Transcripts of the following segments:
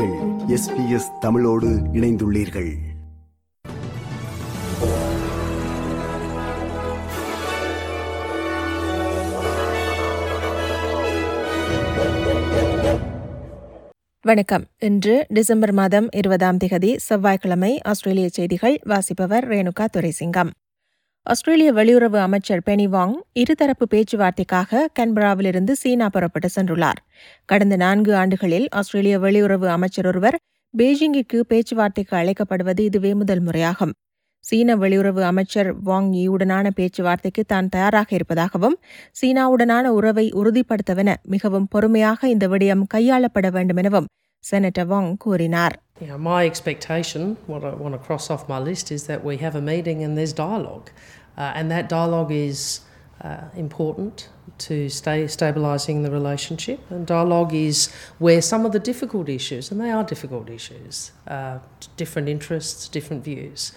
நீங்கள் எஸ் தமிழோடு இணைந்துள்ளீர்கள். வணக்கம். இன்று டிசம்பர் மாதம் இருபதாம் திகதி செவ்வாய்க்கிழமை ஆஸ்திரேலிய செய்திகள் வாசிப்பவர் ரேணுகா துரைசிங்கம். ஆஸ்திரேலிய வெளியுறவு அமைச்சர் பெனி வாங் இருதரப்பு பேச்சுவார்த்தைக்காக கன்பராவிலிருந்து சீனா புறப்பட்டு சென்றுள்ளார். கடந்த நான்கு ஆண்டுகளில் ஆஸ்திரேலிய வெளியுறவு அமைச்சர் ஒருவர் பெய்ஜிங்கிற்கு பேச்சுவார்த்தைக்கு அழைக்கப்படுவது இதுவே முதல் முறையாகும். சீன வெளியுறவு அமைச்சர் வாங் ஈயுடனான பேச்சுவார்த்தைக்கு தான் தயாராக இருப்பதாகவும் சீனாவுடனான உறவை உறுதிப்படுத்தவென மிகவும் பொறுமையாக இந்த விடயம் கையாளப்பட வேண்டும் எனவும் செனட்டர் வாங் கூறினார் You know, my expectation, what I want to cross off my list, is that we have a meeting and there's dialogue. Uh, and that dialogue is uh, important to stay stabilising the relationship. And dialogue is where some of the difficult issues, and they are difficult issues, uh, different interests, different views,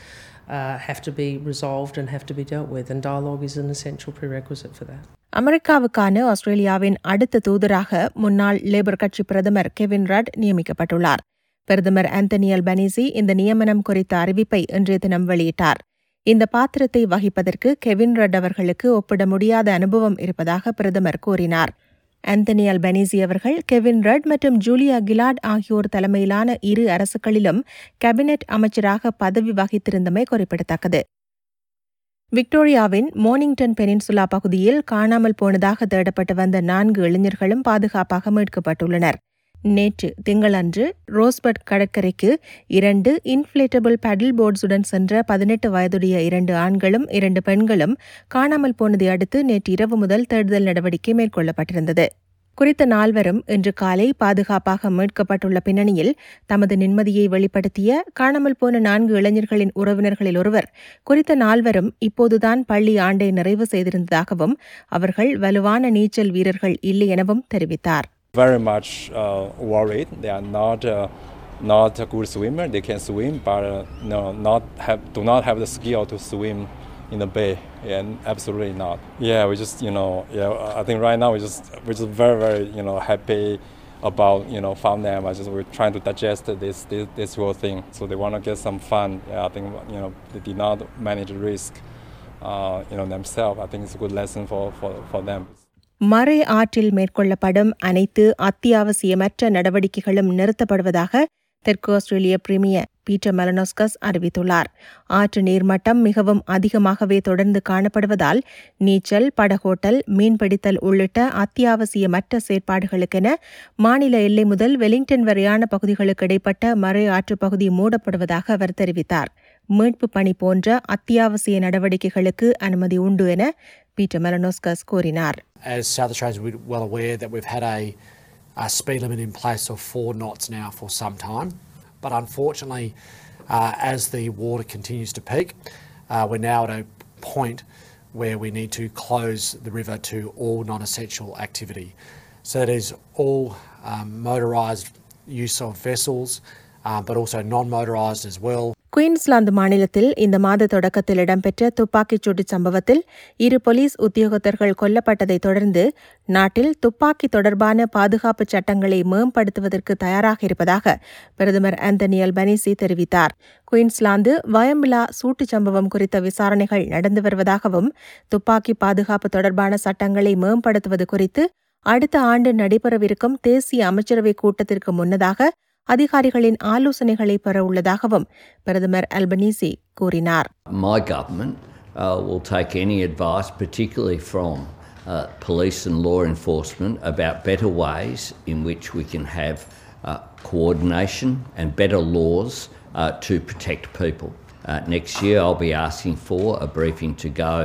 uh, have to be resolved and have to be dealt with. And dialogue is an essential prerequisite for that. அமெரிக்காவுக்கான ஆஸ்திரேலியாவின் அடுத்த தூதராக முன்னாள் labour கட்சி பிரதமர் Kevin ரட் நியமிக்கப்பட்டுள்ளார் பிரதமர் Anthony Albanese இந்த நியமனம் குறித்த அறிவிப்பை இன்றைய தினம் வெளியிட்டார் இந்த பாத்திரத்தை வகிப்பதற்கு கெவின் ரட் அவர்களுக்கு ஒப்பிட முடியாத அனுபவம் இருப்பதாக பிரதமர் கூறினார் அந்தனி அல்பனீசி அவர்கள் கெவின் ரட் மற்றும் ஜூலியா கிலாட் ஆகியோர் தலைமையிலான இரு அரசுகளிலும் கேபினெட் அமைச்சராக பதவி வகித்திருந்தமை குறிப்பிடத்தக்கது. விக்டோரியாவின் மோர்னிங்டன் பெனின்சுலா பகுதியில் காணாமல் போனதாக தேடப்பட்டு வந்த நான்கு இளைஞர்களும் பாதுகாப்பாக மீட்கப்பட்டுள்ளனர். நேற்று திங்களன்று ரோஸ்பர்ட் கடற்கரைக்கு இரண்டு இன்ஃபிளேட்டபிள் பேடில் போர்ட்ஸுடன் சென்ற பதினெட்டு வயதுடைய இரண்டு ஆண்களும் இரண்டு பெண்களும் காணாமல் போனதை அடுத்து நேற்று இரவு முதல் தேடுதல் நடவடிக்கை மேற்கொள்ளப்பட்டிருந்தது. குறித்த நால்வரும் இன்று காலை பாதுகாப்பாக மீட்கப்பட்டுள்ள பின்னணியில் தமது நிம்மதியை வெளிப்படுத்திய காணாமல் போன நான்கு இளைஞர்களின் உறவினர்களில் ஒருவர் குறித்த நால்வரும் இப்போதுதான் பள்ளி ஆண்டை நிறைவு செய்திருந்ததாகவும் அவர்கள் வலுவான நீச்சல் வீரர்கள் இல்லை எனவும் தெரிவித்தார். Very much uh, worried. They are not uh, not a good swimmer. They can swim, but uh, no, not have do not have the skill to swim in the bay. And absolutely not. Yeah, we just you know yeah. I think right now we just we're just very very you know happy about you know found them. I just we're trying to digest this this, this whole thing. So they want to get some fun. Yeah, I think you know they did not manage risk. Uh, you know themselves. I think it's a good lesson for for, for them. மறை ஆற்றில் மேற்கொள்ளப்படும் அனைத்து அத்தியாவசியமற்ற நடவடிக்கைகளும் நிறுத்தப்படுவதாக தெற்கு ஆஸ்திரேலிய premier Peter Malinauskas அறிவித்துள்ளார். ஆற்று நீர்மட்டம் மிகவும் அதிகமாகவே தொடர்ந்து காணப்படுவதால் நீச்சல் படகோட்டல் மீன்பிடித்தல் உள்ளிட்ட அத்தியாவசியமற்ற செயற்பாடுகளுக்கென மாநில எல்லை முதல் வெலிங்டன் வரையான பகுதிகளுக்கு இடைப்பட்ட மறை ஆற்று பகுதி மூடப்படுவதாக அவர் தெரிவித்தார். மீட்பு பணி போன்ற அத்தியாவசிய நடவடிக்கைகளுக்கு அனுமதி உண்டு என பீட்டர் மெலனோஸ்கஸ் கூறினார் As South Australians, we're well aware that we've had a, a speed limit in place of four knots now for some time. But unfortunately, uh, as the water continues to peak, uh, we're now at a point where we need to close the river to all non essential activity. So that is all um, motorised use of vessels, uh, but also non motorised as well. Queensland மாநிலத்தில் இந்த மாத தொடக்கத்தில் இடம்பெற்ற துப்பாக்கிச் சூட்டுச் சம்பவத்தில் இரு police உத்தியோகத்தர்கள் கொல்லப்பட்டதைத் தொடர்ந்து நாட்டில் துப்பாக்கி தொடர்பான பாதுகாப்பு சட்டங்களை மேம்படுத்துவதற்கு தயாராக இருப்பதாக பிரதமர் ஆந்தனி அல்பனீசி தெரிவித்தார். குயின்ஸ்லாந்து வயம்பிலா சூட்டுச் சம்பவம் குறித்த விசாரணைகள் நடந்து வருவதாகவும் துப்பாக்கி பாதுகாப்பு தொடர்பான சட்டங்களை மேம்படுத்துவது குறித்து அடுத்த ஆண்டு நடைபெறவிருக்கும் தேசிய அமைச்சரவை கூட்டத்திற்கு முன்னதாக அதிகாரிகளின் ஆலோசனைகளை பெற உள்ளதாகவும் பிரதமர் அல்பனீசி கூறினார் My government uh, will take any advice, particularly from uh, police and law enforcement, about better ways in which we can have uh, coordination and better laws uh, to protect people. Uh, next year, I'll be asking for a briefing to go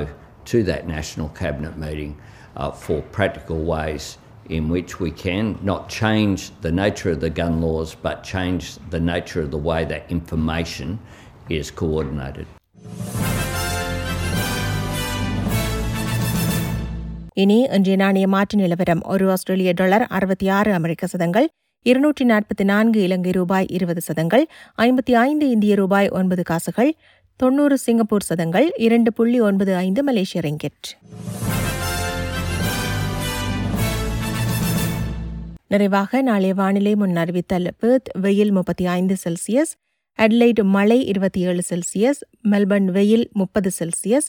to that National Cabinet meeting uh, for practical ways in which we can not change the nature of the gun laws but change the nature of the way that information is coordinated. இனி இன்றைய நாணய மாற்று நிலவரம் ஒரு ஆஸ்திரேலிய dollar அறுபத்தி ஆறு அமெரிக்க சதங்கள் இருநூற்றி நாற்பத்தி நான்கு இலங்கை ரூபாய் இருபது சதங்கள் ஐம்பத்தி ஐந்து இந்திய ரூபாய் ஒன்பது காசுகள் தொன்னூறு சிங்கப்பூர் சதங்கள் இரண்டு புள்ளி ஒன்பது ஐந்து மலேசிய ரிங்கெட் நிறைவாக நாளைய வானிலை முன் அறிவித்தல் பெர்த் வெயில் முப்பத்தி ஐந்து செல்சியஸ் அட்லைட் மழை இருபத்தி ஏழு செல்சியஸ் மெல்பர்ன் வெயில் முப்பது செல்சியஸ்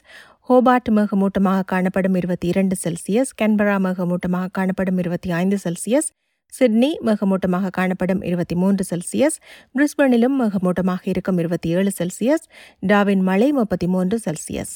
ஹோபார்ட் மேகமூட்டமாக காணப்படும் இருபத்தி இரண்டு செல்சியஸ் கென்பரா மேகமூட்டமாக காணப்படும் இருபத்தி ஐந்து செல்சியஸ் சிட்னி மேகமூட்டமாக காணப்படும் இருபத்தி மூன்று செல்சியஸ் பிரிஸ்பனிலும் மேகமூட்டமாக இருக்கும் இருபத்தி ஏழு செல்சியஸ் டாவின் மழை முப்பத்தி மூன்று செல்சியஸ்.